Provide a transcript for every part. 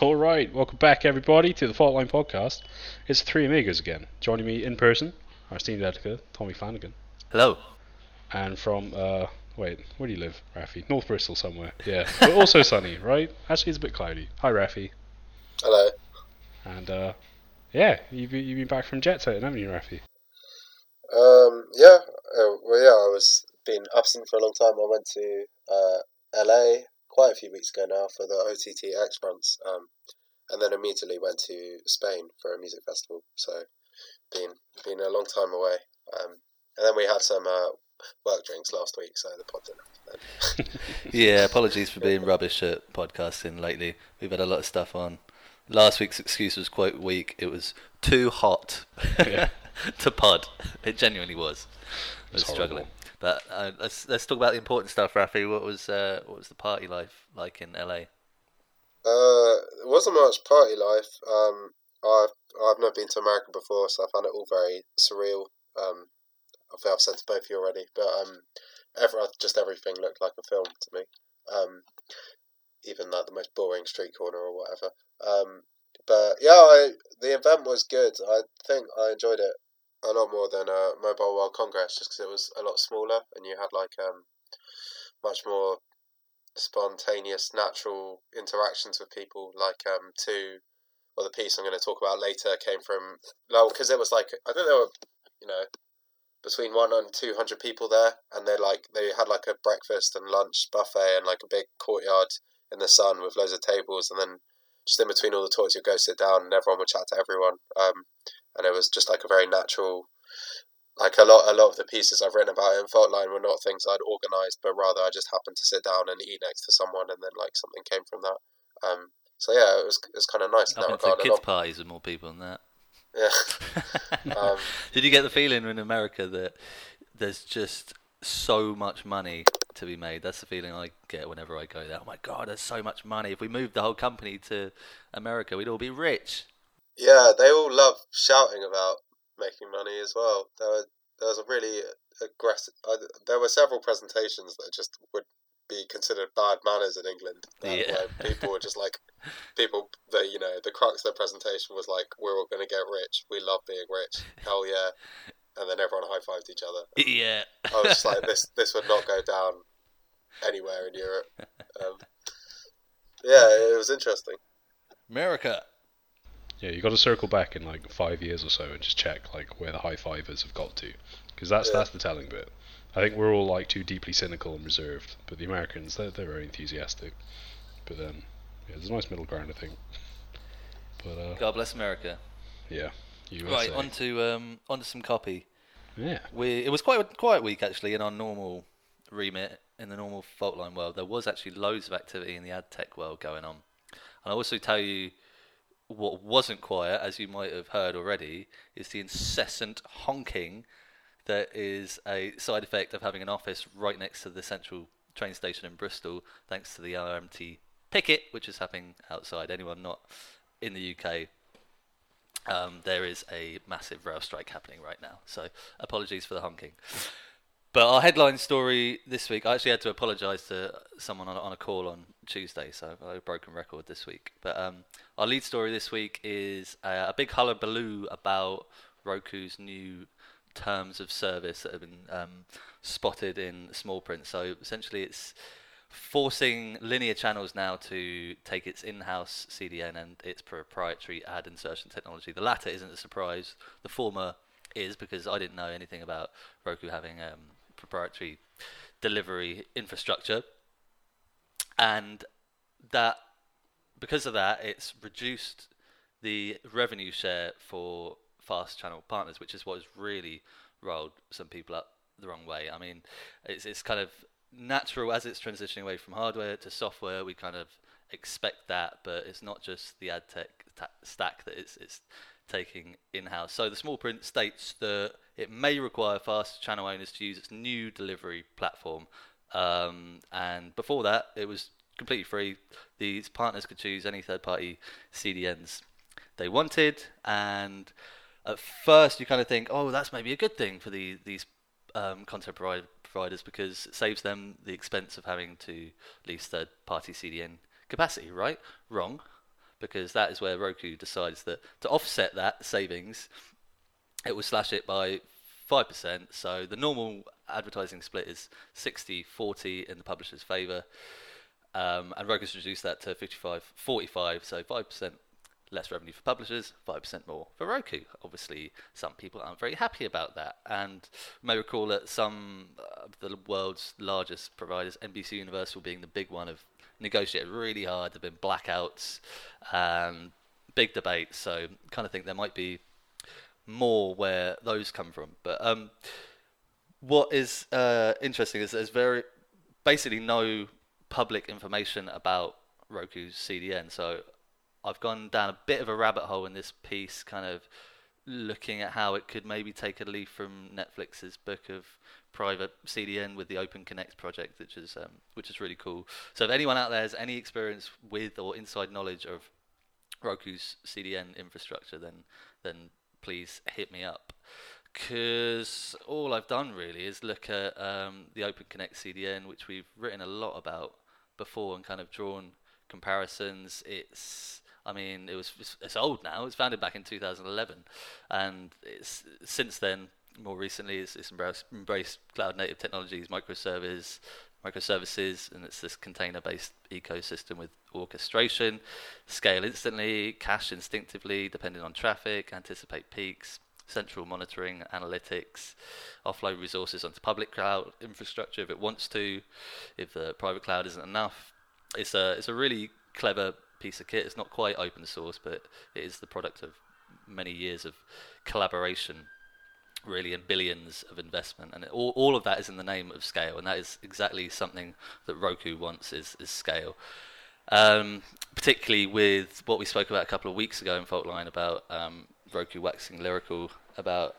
All right, welcome back, everybody, to the Faultline Podcast. It's the Three Amigos again. Joining me in person, our esteemed editor, Tommy Flanagan. Hello. And from, uh, wait, where do you live, Rafi? North Bristol somewhere. Yeah, but also sunny, right? Actually, it's a bit cloudy. Hi, Rafi. Hello. And, uh, yeah, you've, you've been back from jet setting, haven't you, Rafi? Um, yeah, uh, well, yeah, I was been absent for a long time. I went to uh, LA quite a few weeks ago now for the OTT X Months, um, and then immediately went to Spain for a music festival. So, been been a long time away. Um, and then we had some uh, work drinks last week, so the pod didn't. yeah, apologies for being rubbish at podcasting lately. We've had a lot of stuff on. Last week's excuse was quite weak. It was too hot to pod. It genuinely was. I was struggling. But uh, let's let's talk about the important stuff, Rafi. What was uh, what was the party life like in LA? Uh, it wasn't much party life. Um, I've I've never been to America before, so I found it all very surreal. Um, I think I've said to both of you already, but um, every, just everything looked like a film to me. Um, even like the most boring street corner or whatever. Um, but yeah, I, the event was good. I think I enjoyed it a lot more than a Mobile World Congress, just because it was a lot smaller and you had like um, much more spontaneous, natural interactions with people. Like um, two, well, the piece I'm going to talk about later came from no, because it was like I think there were, you know, between one and two hundred people there, and they like they had like a breakfast and lunch buffet and like a big courtyard in the sun with loads of tables, and then just in between all the talks, you'd go sit down and everyone would chat to everyone. Um, and it was just like a very natural, like a lot, a lot of the pieces I've written about in Faultline were not things I'd organised, but rather I just happened to sit down and eat next to someone, and then like something came from that. Um, so yeah, it was it was kind of nice. I've been to kids parties with more people than that. Yeah. um, Did you get the feeling in America that there's just so much money to be made. That's the feeling I get whenever I go there. Oh my god, there's so much money. If we moved the whole company to America, we'd all be rich. Yeah, they all love shouting about making money as well. There, were, there was a really aggressive. Uh, there were several presentations that just would be considered bad manners in England. yeah. people were just like, people, the you know, the crux of the presentation was like, we're all going to get rich. We love being rich. Hell yeah and then everyone high fived each other. Yeah. I was just like, this this would not go down anywhere in Europe. Um, yeah, it was interesting. America. Yeah, you got to circle back in like five years or so and just check like where the high fivers have got to, because that's Yeah. that's the telling bit. I think we're all like too deeply cynical and reserved, but the Americans they're they're very enthusiastic. But then, yeah, there's a nice middle ground, I think. But uh, God bless America. yeah, USA. Right, on to um, on to some copy. yeah, We it was quite a quiet week actually in our normal remit in the normal Faultline world. There was actually loads of activity in the ad tech world going on. And I'll also tell you what wasn't quiet, as you might have heard already, is the incessant honking that is a side effect of having an office right next to the central train station in Bristol, thanks to the RMT picket, which is happening outside. Anyone not in the UK um, there is a massive rail strike happening right now. So apologies for the honking. But our headline story this week, I actually had to apologise to someone on, on a call on Tuesday, so a broken record this week. But um, our lead story this week is uh, a big hullabaloo about Roku's new terms of service that have been um, spotted in small print. So essentially, it's forcing linear channels now to take its in-house CDN and its proprietary ad insertion technology. The latter isn't a surprise. The former is because I didn't know anything about Roku having um, proprietary delivery infrastructure, and that because of that, it's reduced the revenue share for fast channel partners, which is what has really rolled some people up the wrong way. I mean, it's it's kind of natural as it's transitioning away from hardware to software. We kind of expect that, but it's not just the ad tech ta- stack that it's, it's taking in house. So the small print states that it may require fast channel owners to use its new delivery platform. Um, and before that, it was completely free. These partners could choose any third party CDNs they wanted. And at first, you kind of think, oh, that's maybe a good thing for the, these um, content provider, providers because it saves them the expense of having to lease third party CDN capacity, right? Wrong. because that is where Roku decides that to offset that savings, it will slash it by 5%. So the normal advertising split is 60 40 in the publisher's favour. Um, and Roku's reduced that to 55 45, so 5% less revenue for publishers, 5% more for Roku. Obviously, some people aren't very happy about that. And you may recall that some of the world's largest providers, NBC Universal being the big one, have negotiated really hard. There have been blackouts and big debates. So, kind of think there might be more where those come from. But um, what is uh, interesting is there's very basically no public information about Roku's CDN. So I've gone down a bit of a rabbit hole in this piece, kind of looking at how it could maybe take a leaf from Netflix's book of private CDN with the Open Connect project, which is um, which is really cool. So if anyone out there has any experience with or inside knowledge of Roku's CDN infrastructure, then then please hit me up. Because all I've done really is look at um, the Open Connect CDN, which we've written a lot about before and kind of drawn comparisons. It's I mean, it was it's old now. It was founded back in 2011, and it's since then more recently it's, it's embraced, embraced cloud native technologies, microservices, microservices, and it's this container-based ecosystem with orchestration, scale instantly, cache instinctively, depending on traffic, anticipate peaks, central monitoring, analytics, offload resources onto public cloud infrastructure if it wants to, if the private cloud isn't enough. It's a it's a really clever piece of kit. It's not quite open source, but it is the product of many years of collaboration, really, and billions of investment. And it, all, all of that is in the name of scale, and that is exactly something that Roku wants is, is scale. Um, particularly with what we spoke about a couple of weeks ago in Faultline about um, Roku waxing lyrical about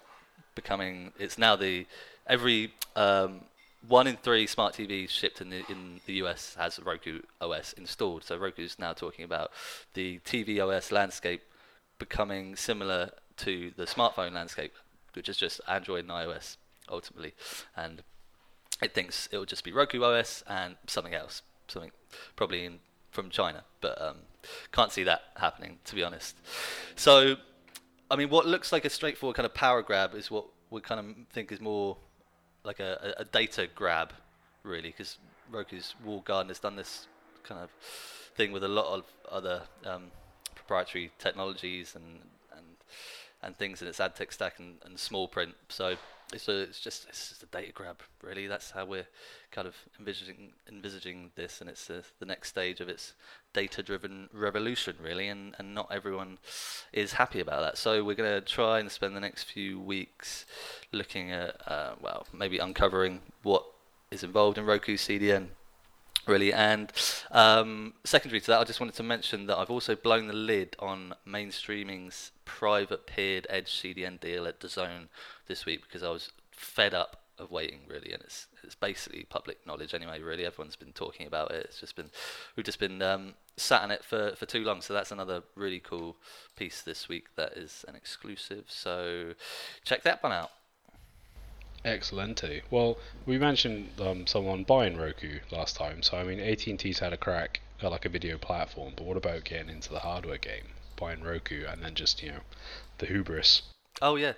becoming. It's now the every um, one in three smart TVs shipped in the in the US has Roku OS installed. So Roku's now talking about the TV OS landscape becoming similar to the smartphone landscape, which is just Android and iOS ultimately, and it thinks it will just be Roku OS and something else, something probably in, from China, but um, can't see that happening to be honest. So, I mean, what looks like a straightforward kind of power grab is what we kind of think is more like a, a data grab, really, because Roku's walled garden has done this kind of thing with a lot of other um, proprietary technologies and and things in its ad tech stack and, and small print. So it's a, it's just it's just a data grab, really. That's how we're kind of envisaging envisaging this, and it's uh, the next stage of its data-driven revolution, really. And and not everyone is happy about that. So we're going to try and spend the next few weeks looking at uh, well, maybe uncovering what is involved in Roku CDN. Really, and um, secondary to that, I just wanted to mention that I've also blown the lid on mainstreaming's private peered Edge CDN deal at DAZN this week because I was fed up of waiting really, and it's it's basically public knowledge anyway. Really, everyone's been talking about it. It's just been we've just been um, sat on it for for too long. So that's another really cool piece this week that is an exclusive. So check that one out. Excellente. Well, we mentioned um, someone buying Roku last time, so I mean AT&T's had a crack at like a video platform, but what about getting into the hardware game, buying Roku, and then just you know, the hubris. Oh yeah.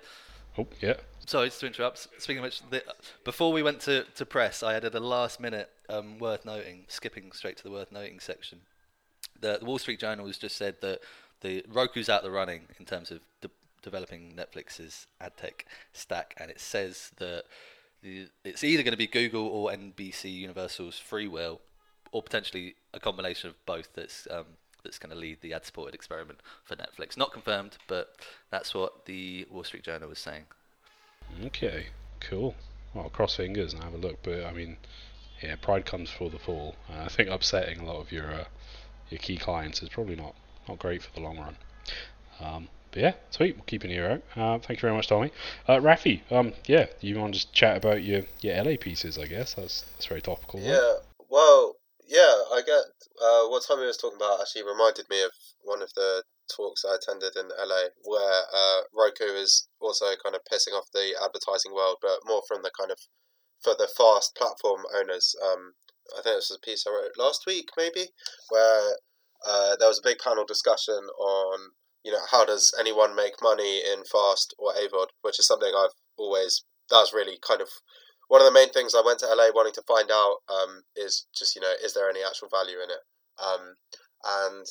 Oh yeah. Sorry just to interrupt. Speaking of which, the, before we went to, to press, I added a last minute um, worth noting, skipping straight to the worth noting section. The, the Wall Street Journal has just said that the Roku's out the running in terms of de- developing Netflix's ad tech stack, and it says that the, it's either going to be Google or NBC Universal's FreeWheel, or potentially a combination of both. That's um, that's going to lead the ad-supported experiment for Netflix. Not confirmed, but that's what the Wall Street Journal was saying. Okay, cool. Well, cross fingers and have a look. But I mean, yeah, pride comes before the fall. Uh, I think upsetting a lot of your uh, your key clients is probably not not great for the long run. Um, but yeah, sweet. We'll keep an ear out. Uh, thank you very much, Tommy. Uh, Rafi, um, yeah, you want to just chat about your, your LA pieces? I guess that's that's very topical. right? Yeah, well, yeah, I get uh, what Tommy was talking about. Actually, reminded me of one of the talks I attended in LA, where uh, Roku is also kind of pissing off the advertising world, but more from the kind of for the fast platform owners. Um, I think this was a piece I wrote last week, maybe, where uh, there was a big panel discussion on you know how does anyone make money in fast or AVOD, which is something I've always that's really kind of one of the main things I went to LA wanting to find out um, is just you know is there any actual value in it, um, and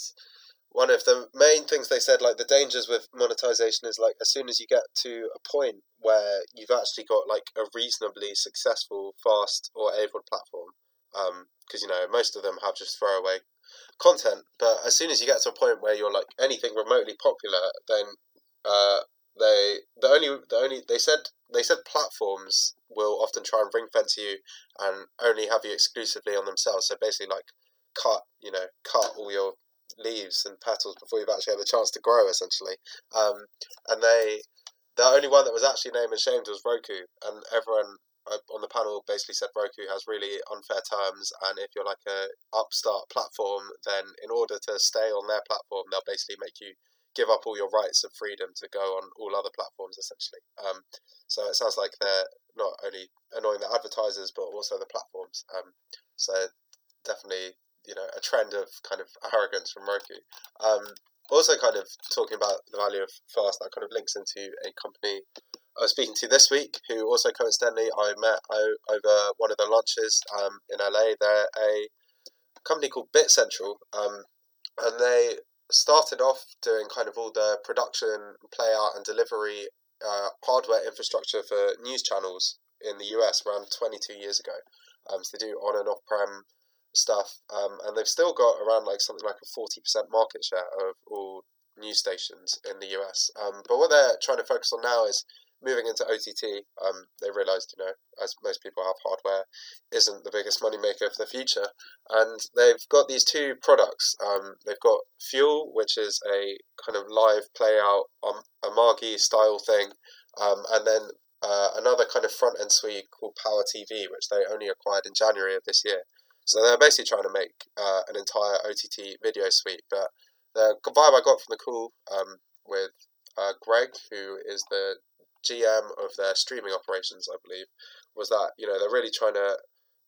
one of the main things they said like the dangers with monetization is like as soon as you get to a point where you've actually got like a reasonably successful fast or AVOD platform because um, you know most of them have just throwaway content. But as soon as you get to a point where you're like anything remotely popular then uh, they the only the only they said they said platforms will often try and ring fence you and only have you exclusively on themselves. So basically like cut you know cut all your leaves and petals before you've actually had a chance to grow, essentially. Um, and they, the only one that was actually named and shamed was Roku, and everyone uh, on the panel basically said Roku has really unfair terms, and if you're like a upstart platform, then in order to stay on their platform, they'll basically make you give up all your rights of freedom to go on all other platforms, essentially. Um, so it sounds like they're not only annoying the advertisers, but also the platforms. Um, so definitely you know a trend of kind of arrogance from Roku. Um, also, kind of talking about the value of fast, that kind of links into a company I was speaking to this week, who also coincidentally I met over one of the launches um, in LA. They're a company called Bitcentral, um, and they started off doing kind of all the production, play out, and delivery uh, hardware infrastructure for news channels in the US around 22 years ago. Um, so they do on and off prem stuff, um, and they've still got around like something like a forty percent market share of all news stations in the US. Um, but what they're trying to focus on now is moving into OTT. Um, they realised, you know, as most people have, hardware isn't the biggest moneymaker for the future, and they've got these two products. Um, they've got Fuel, which is a kind of live play out um, Amagi style thing, um, and then uh, another kind of front end suite called Power TV, which they only acquired in January of this year. So they're basically trying to make uh, an entire OTT video suite. But the vibe I got from the call um, with uh, Greg, who is the GM of their streaming operations, I believe, was that you know they're really trying to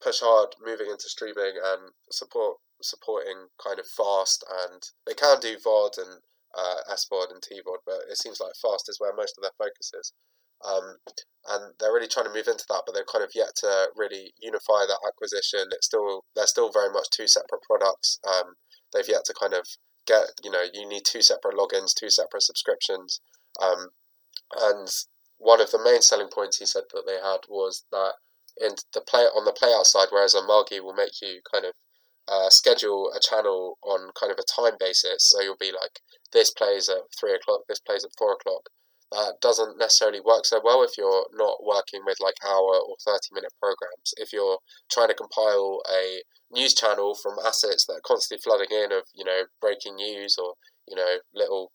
push hard moving into streaming and support supporting kind of fast and they can do VOD and uh, SVOD and TVOD, but it seems like fast is where most of their focus is. Um, and they're really trying to move into that, but they've kind of yet to really unify that acquisition. It's still they're still very much two separate products. Um, they've yet to kind of get you know you need two separate logins, two separate subscriptions, um, and one of the main selling points he said that they had was that in the play on the play outside, whereas a Amagi will make you kind of uh, schedule a channel on kind of a time basis. So you'll be like, this plays at three o'clock, this plays at four o'clock uh, doesn't necessarily work so well if you're not working with like hour or 30 minute programs. If you're trying to compile a news channel from assets that are constantly flooding in of, you know, breaking news or, you know, little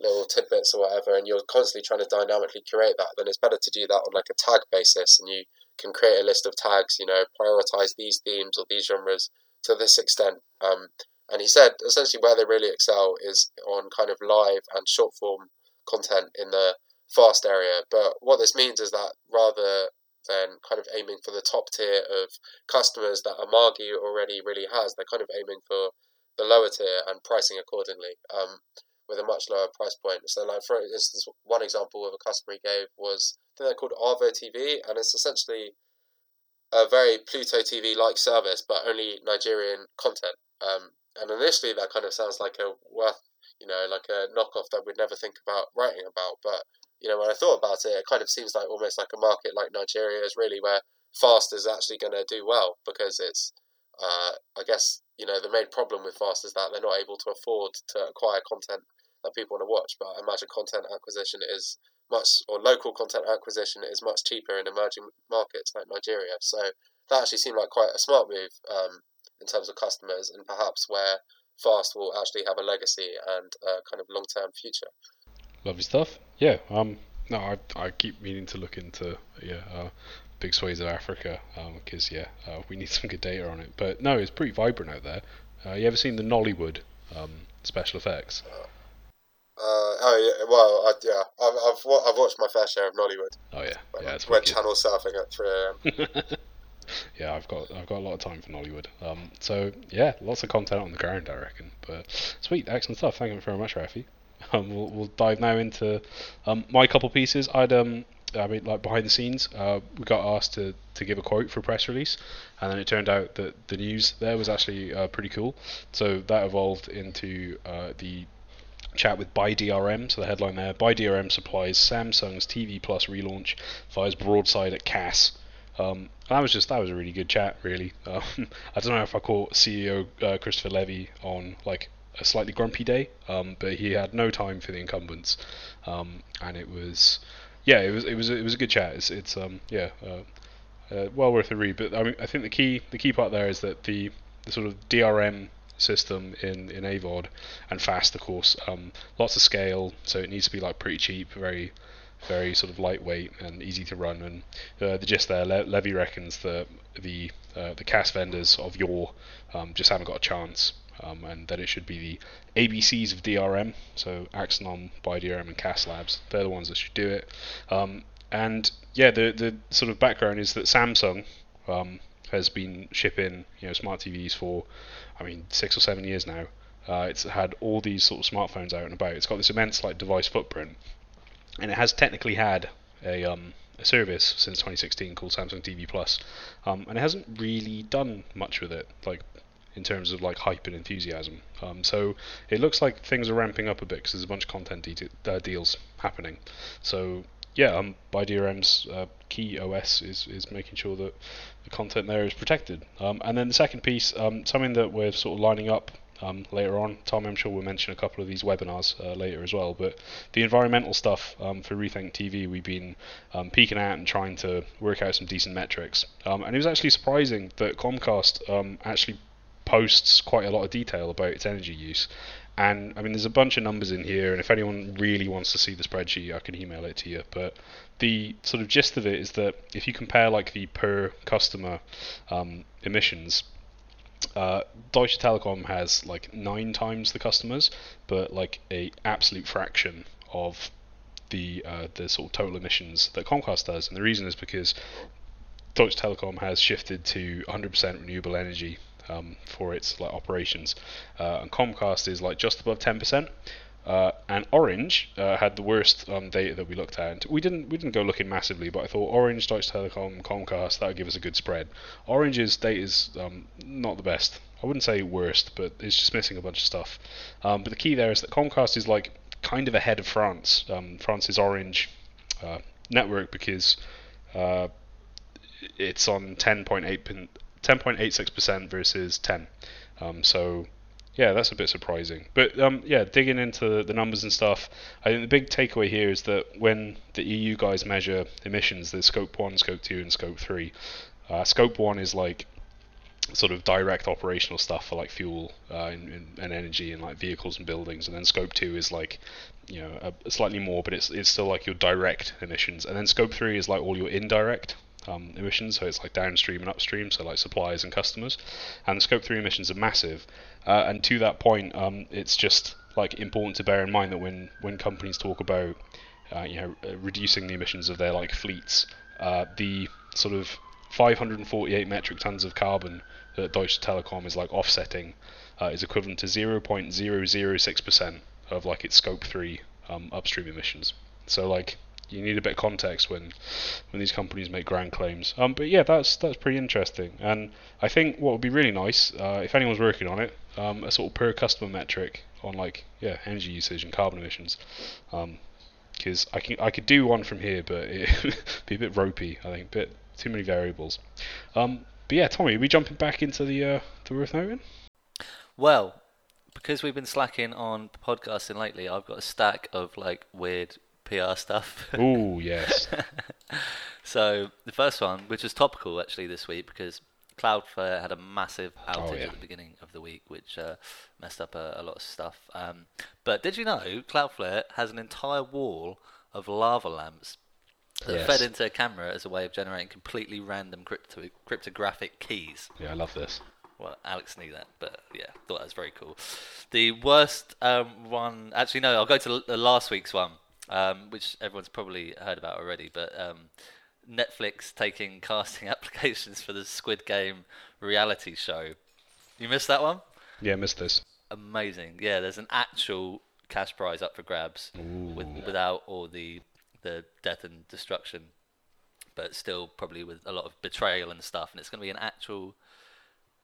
little tidbits or whatever, and you're constantly trying to dynamically curate that, then it's better to do that on like a tag basis and you can create a list of tags, you know, prioritize these themes or these genres to this extent. Um, and he said essentially where they really excel is on kind of live and short form content in the fast area. But what this means is that rather than kind of aiming for the top tier of customers that Amagi already really has, they're kind of aiming for the lower tier and pricing accordingly um, with a much lower price point. So, like for instance, one example of a customer he gave was I think they're called Arvo TV, and it's essentially a very Pluto TV like service, but only Nigerian content. Um, and initially, that kind of sounds like a worth you know, like a knockoff that we'd never think about writing about. But you know, when I thought about it, it kind of seems like almost like a market like Nigeria is really where fast is actually going to do well because it's, uh, I guess, you know, the main problem with fast is that they're not able to afford to acquire content that people want to watch. But I imagine content acquisition is much, or local content acquisition is much cheaper in emerging markets like Nigeria. So that actually seemed like quite a smart move um, in terms of customers and perhaps where Fast will actually have a legacy and a kind of long term future. Lovely stuff. Yeah. Um. No, I, I keep meaning to look into yeah uh, big swathes of Africa because um, yeah uh, we need some good data on it. But no, it's pretty vibrant out there. Uh, you ever seen the Nollywood um, special effects? Uh, oh yeah, well I, yeah, I've, I've I've watched my fair share of Nollywood. Oh yeah, yeah, it's Red Channel surfing at three a.m. yeah, I've got I've got a lot of time for Nollywood. Um, so yeah, lots of content on the ground, I reckon. But sweet, excellent stuff. Thank you very much, Rafi. Um, we'll, we'll dive now into um, my couple pieces. I'd um, I mean, like behind the scenes, uh, we got asked to, to give a quote for a press release, and then it turned out that the news there was actually uh, pretty cool. So that evolved into uh, the chat with BuyDRM. So the headline there: BuyDRM supplies Samsung's TV Plus relaunch, fires broadside at CAS. Um, that was just that was a really good chat, really. Um, I don't know if I caught CEO uh, Christopher Levy on like a slightly grumpy day, um, but he had no time for the incumbents, um, and it was, yeah, it was it was it was a good chat. It's, it's um yeah, uh, uh, well worth a read. But I mean, I think the key the key part there is that the the sort of DRM system in in AVOD and fast, of course, um, lots of scale, so it needs to be like pretty cheap, very very sort of lightweight and easy to run. And uh, the gist there, Le- Levy reckons that the uh, the CAS vendors of your um, just haven't got a chance um, and that it should be the ABCs of DRM, so Axinom, BuyDRM, and castLabs. They're the ones that should do it. Um, and yeah, the the sort of background is that Samsung um, has been shipping you know smart TVs for, I mean, six or seven years now. Uh, it's had all these sort of smartphones out and about. It's got this immense like device footprint, and it has technically had a um, a service since 2016 called Samsung TV Plus, um, and it hasn't really done much with it. Like in terms of like hype and enthusiasm. Um, so it looks like things are ramping up a bit because there's a bunch of content de- uh, deals happening. So yeah, um, BuyDRM's uh, KeyOS is is making sure that the content there is protected. Um, and then the second piece, um, something that we're sort of lining up um, later on. Tom, I'm sure we'll mention a couple of these webinars uh, later as well. But the environmental stuff um, for Rethink TV, we've been um, peeking at and trying to work out some decent metrics. Um, and it was actually surprising that Comcast um, actually posts quite a lot of detail about its energy use. And I mean, there's a bunch of numbers in here, and if anyone really wants to see the spreadsheet, I can email it to you. But the sort of gist of it is that if you compare like the per customer um, emissions, uh, Deutsche Telekom has like nine times the customers, but like a absolute fraction of the uh, the sort of total emissions that Comcast does. And the reason is because Deutsche Telekom has shifted to 100% renewable energy um, for its like operations, uh, and Comcast is like just above 10%. Uh, and Orange uh, had the worst um, data that we looked at. We didn't we didn't go looking massively, but I thought Orange, Deutsche Telekom, Comcast that would give us a good spread. Orange's data is um, not the best. I wouldn't say worst, but it's just missing a bunch of stuff. Um, but the key there is that Comcast is like kind of ahead of France. Um, France's Orange uh, network because uh, it's on 10.8 10.86% versus 10. Um, so yeah, that's a bit surprising. But um, yeah, digging into the numbers and stuff, I think the big takeaway here is that when the EU guys measure emissions, there's scope one, scope two, and scope three. Uh, scope one is like sort of direct operational stuff for like fuel uh, and, and, energy and like vehicles and buildings, and then scope two is like you know a, slightly more, but it's it's still like your direct emissions, and then scope three is like all your indirect um, emissions, so it's like downstream and upstream, so like suppliers and customers. And the scope 3 emissions are massive. Uh, and to that point, um, it's just like important to bear in mind that when, when companies talk about uh, you know uh, reducing the emissions of their like fleets, uh, the sort of 548 metric tons of carbon that Deutsche Telekom is like offsetting uh, is equivalent to 0.006% of like its scope 3 um, upstream emissions. So like you need a bit of context when when these companies make grand claims. Um, but yeah, that's that's pretty interesting. And I think what would be really nice, uh, if anyone's working on it, um, a sort of per customer metric on like yeah energy usage and carbon emissions. because um, I can I could do one from here, but it'd be a bit ropey. I think, bit too many variables. Um, but yeah, Tommy, are we jumping back into the uh, the worth noting? Well, because we've been slacking on podcasting lately, I've got a stack of like weird PR stuff. Oh yes. so the first one, which was topical actually this week, because Cloudflare had a massive outage oh, yeah. at the beginning of the week, which uh, messed up a, a, lot of stuff. Um, but did you know Cloudflare has an entire wall of lava lamps that yes. fed into a camera as a way of generating completely random crypto- cryptographic keys? Yeah, I love this. Well, Alex knew that, but yeah, thought that was very cool. The worst um, one, actually, no, I'll go to the last week's one um, which everyone's probably heard about already. But um, Netflix taking casting applications for the Squid Game reality show. You missed that one? Yeah, missed this. Amazing. Yeah, there's an actual cash prize up for grabs with, without all the the death and destruction, but still probably with a lot of betrayal and stuff. And it's going to be an actual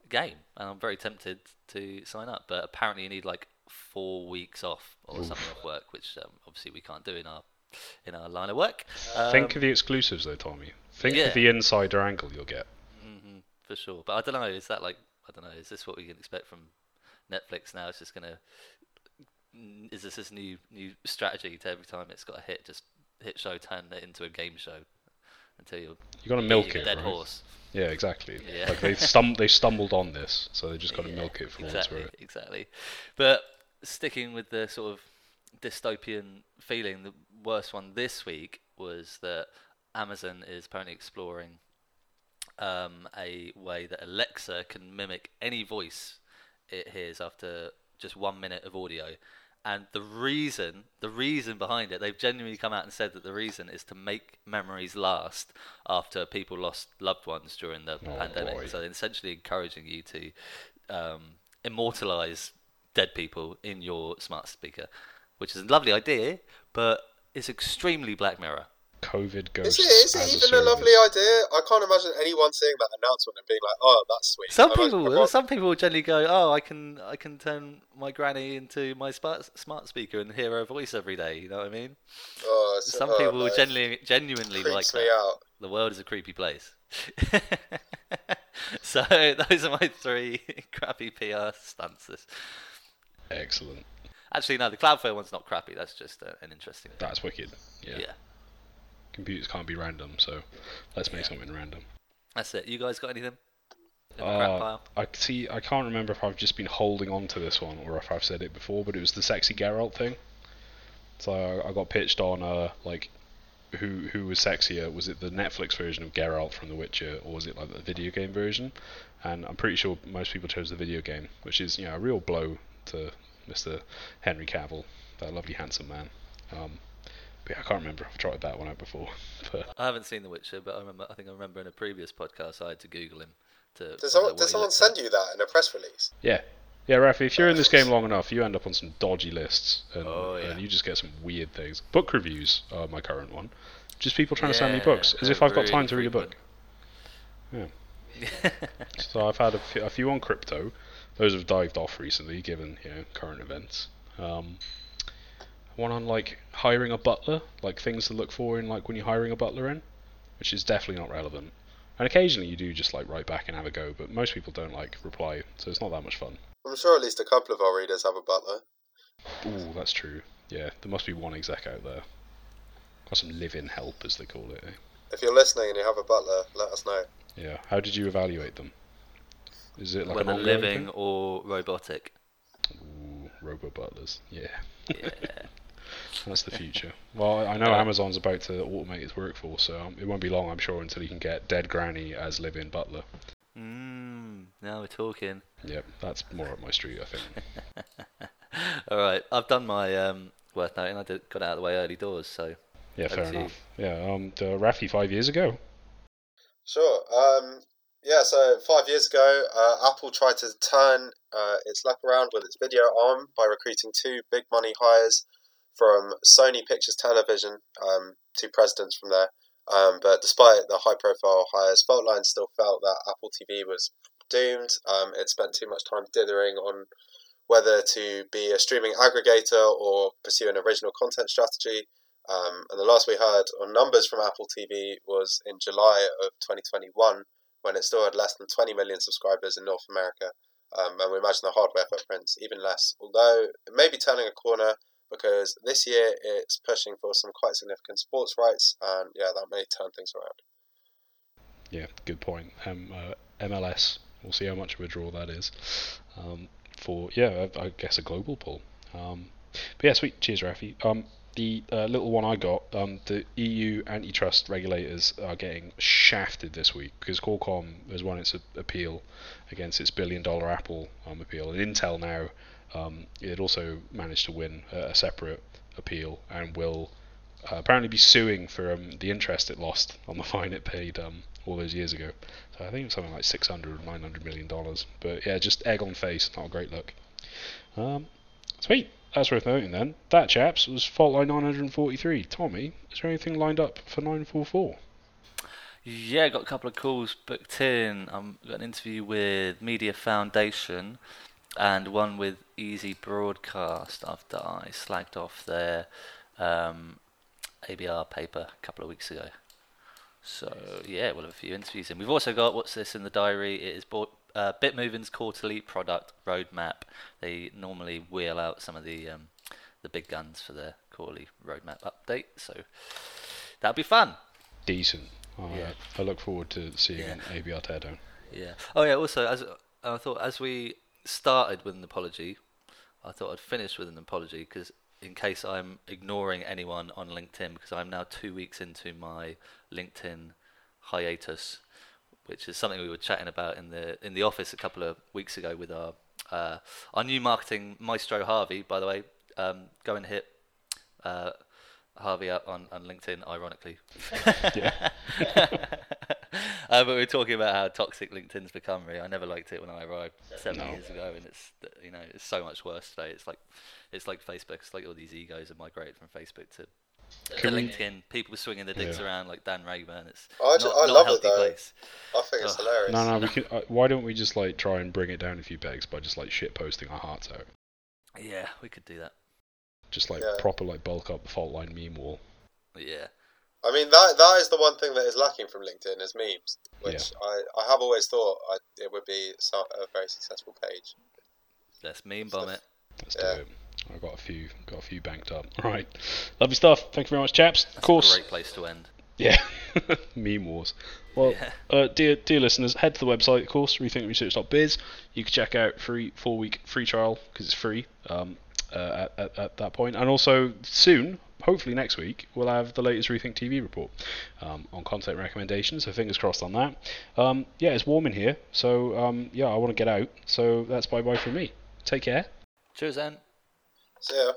game, and I'm very tempted to sign up. But apparently, you need like four weeks off or something off work, which um, obviously we can't do in our in our line of work. Think Um, of the exclusives though, Tommy. Think yeah. of the insider angle you'll get. hmm for sure. But I don't know. Is that like I don't know? Is this what we can expect from Netflix now? It's just gonna. Is this this new new strategy to every time it's got a hit, just hit show, turn it into a game show until you're You got to milk it, dead right? horse. Yeah, exactly. Yeah. Like they stum- they stumbled on this, so they just got to Yeah, milk it for all it's exactly, worth. exactly. But sticking with the sort of dystopian feeling, the worst one this week was that Amazon is apparently exploring um, a way that Alexa can mimic any voice it hears after just one minute of audio. And the reason, the reason behind it, they've genuinely come out and said that the reason is to make memories last after people lost loved ones during the Oh, pandemic. boy. So they're essentially encouraging you to um, immortalize dead people in your smart speaker, which is a lovely idea, but it's extremely Black Mirror. COVID Is ghosts. it, is it even a service. lovely idea? I can't imagine anyone seeing that announcement and being like, "Oh, that's sweet." Some I people will. Some people will generally go, "Oh, I can, I can turn my granny into my smart smart speaker and hear her voice every day." You know what I mean? Oh, it's- Some oh, people no, will genuinely, genuinely like that. out. The world is a creepy place. so those are my three crappy PR stunts. Excellent. Actually, no, the Cloudflare one's not crappy. That's just uh, an interesting. Thing. That's wicked. Yeah. yeah, Computers can't be random, so let's make something random. that's it. You guys got anything? Uh, pile? I see. I can't remember if I've just been holding on to this one or if I've said it before, but it was the sexy Geralt thing. So I, I got pitched on uh like who who was sexier? Was it the Netflix version of Geralt from The Witcher, or was it like the video game version? And I'm pretty sure most people chose the video game, which is you know a real blow to Mr. Henry Cavill, that lovely handsome man. Um, but yeah, I can't remember. I've tried that one out before, but I haven't seen The Witcher, but I remember. I think I remember in a previous podcast I had to Google him to. Did find someone, out did what he someone send you that in a press release? Yeah. Yeah, Rafi, if you're in this game long enough, you end up on some dodgy lists, and, Oh, yeah. and you just get some weird things. Book reviews are my current one. Just people trying to send me books, as if I've got time to read a book. frequent. So I've had a few, a few on crypto. Those have dived off recently, given you know current events. Um, one on like hiring a butler, like things to look for in like when you're hiring a butler in, which is definitely not relevant. And occasionally you do just like write back and have a go, but most people don't like reply, so it's not that much fun. I'm sure at least a couple of our readers have a butler. Ooh, that's true. Yeah, there must be one exec out there. Got some live-in help, as they call it. Eh? If you're listening and you have a butler, let us know. Yeah. How did you evaluate them? Is it like Whether living thing? or robotic. Ooh, robo butlers. Yeah, Yeah. that's the future. well, I I know Amazon's about to automate its workforce, so um, it won't be long, I'm sure, until you can get dead granny as live-in butler. Mmm. Now we're talking. Yep, that's more up my street, I think. All right, I've done my um, worth noting. I did, got out of the way early doors, so Yeah, fair to you. enough. Yeah, um, the Rafi five years ago. Sure. Um, yeah, so five years ago, uh, Apple tried to turn uh, its luck around with its video arm by recruiting two big money hires from Sony Pictures Television, um, two presidents from there. Um, but despite the high profile hires, Faultline still felt that Apple TV was doomed. Um, it spent too much time dithering on whether to be a streaming aggregator or pursue an original content strategy. Um, and the last we heard on numbers from Apple TV was in July of 2021, when it still had less than 20 million subscribers in North America. Um, and we imagine the hardware footprint's even less, although it may be turning a corner because this year it's pushing for some quite significant sports rights, and yeah, that may turn things around. Yeah, good point. Um, uh, MLS. We'll see how much of a draw that is. Um, for yeah, I, I guess a global poll. Um, but yeah, sweet. Cheers, Rafi. The uh, little one I got. Um, the EU antitrust regulators are getting shafted this week because Qualcomm has won its appeal against its billion-dollar Apple um, appeal, and Intel now. Um, it also managed to win a, a separate appeal and will uh, apparently be suing for um, the interest it lost on the fine it paid um, all those years ago. So I think it's something like 600 or 900 million dollars. But yeah, just egg on face, not a great look. Um, sweet. That's worth noting then. That, chaps, was Faultline 943. Tommy, is there anything lined up for 944? Yeah, got a couple of calls booked in. I've got an interview with Media Foundation and one with EasyBroadcast after I slagged off their um, ABR paper a couple of weeks ago. So yeah, we'll have a few interviews in. We've also got what's this in the diary? It is bought, uh, Bitmovin's quarterly product roadmap. They normally wheel out some of the um, the big guns for their quarterly roadmap update. So that'll be fun. Decent. Uh, Yeah. I look forward to seeing Yeah. an ABR teardown. Yeah. Oh yeah. Also, as I thought, as we started with an apology, I thought I'd finish with an apology because in case I'm ignoring anyone on LinkedIn, because I'm now two weeks into my LinkedIn hiatus, which is something we were chatting about in the in the office a couple of weeks ago with our uh, our new marketing maestro Harvey. By the way, um, go and hit. Uh, Harvey up on, on LinkedIn, ironically. Yeah. uh, but we are talking about how toxic LinkedIn's become. Really, I never liked it when I arrived seven No. years ago, and it's you know it's so much worse today. It's like it's like Facebook. It's like all these egos have migrated from Facebook to, to Can we- LinkedIn. People swinging their dicks Yeah. around like Dan Rayburn. It's I ju- not, I not love a it, healthy though. place. I think it's Ugh. hilarious. No, no. We can, uh, why don't we just like try and bring it down a few pegs by just like shit posting our hearts out? Yeah, we could do that. Just like Yeah. proper like bulk up the Faultline meme wall. Yeah, I mean that that is the one thing that is lacking from LinkedIn is memes, which I, I have always thought I, it would be a very successful page. let's meme bomb it. Let's Yeah. do it. I've got a few, got a few banked up. All right, lovely stuff. Thank you very much, chaps. That's of course, a great place to end. yeah. meme wars. Well, Yeah. uh, dear dear listeners, head to the website, of course, rethinkresearch.biz. You can check out free four week free trial because it's free um, uh, at, at, at that point. And also soon, hopefully next week, we'll have the latest Rethink TV report um, on content recommendations. So fingers crossed on that. Um, yeah, it's warm in here, so um, yeah, I want to get out. So that's bye bye from me. Take care. Cheers, then. So.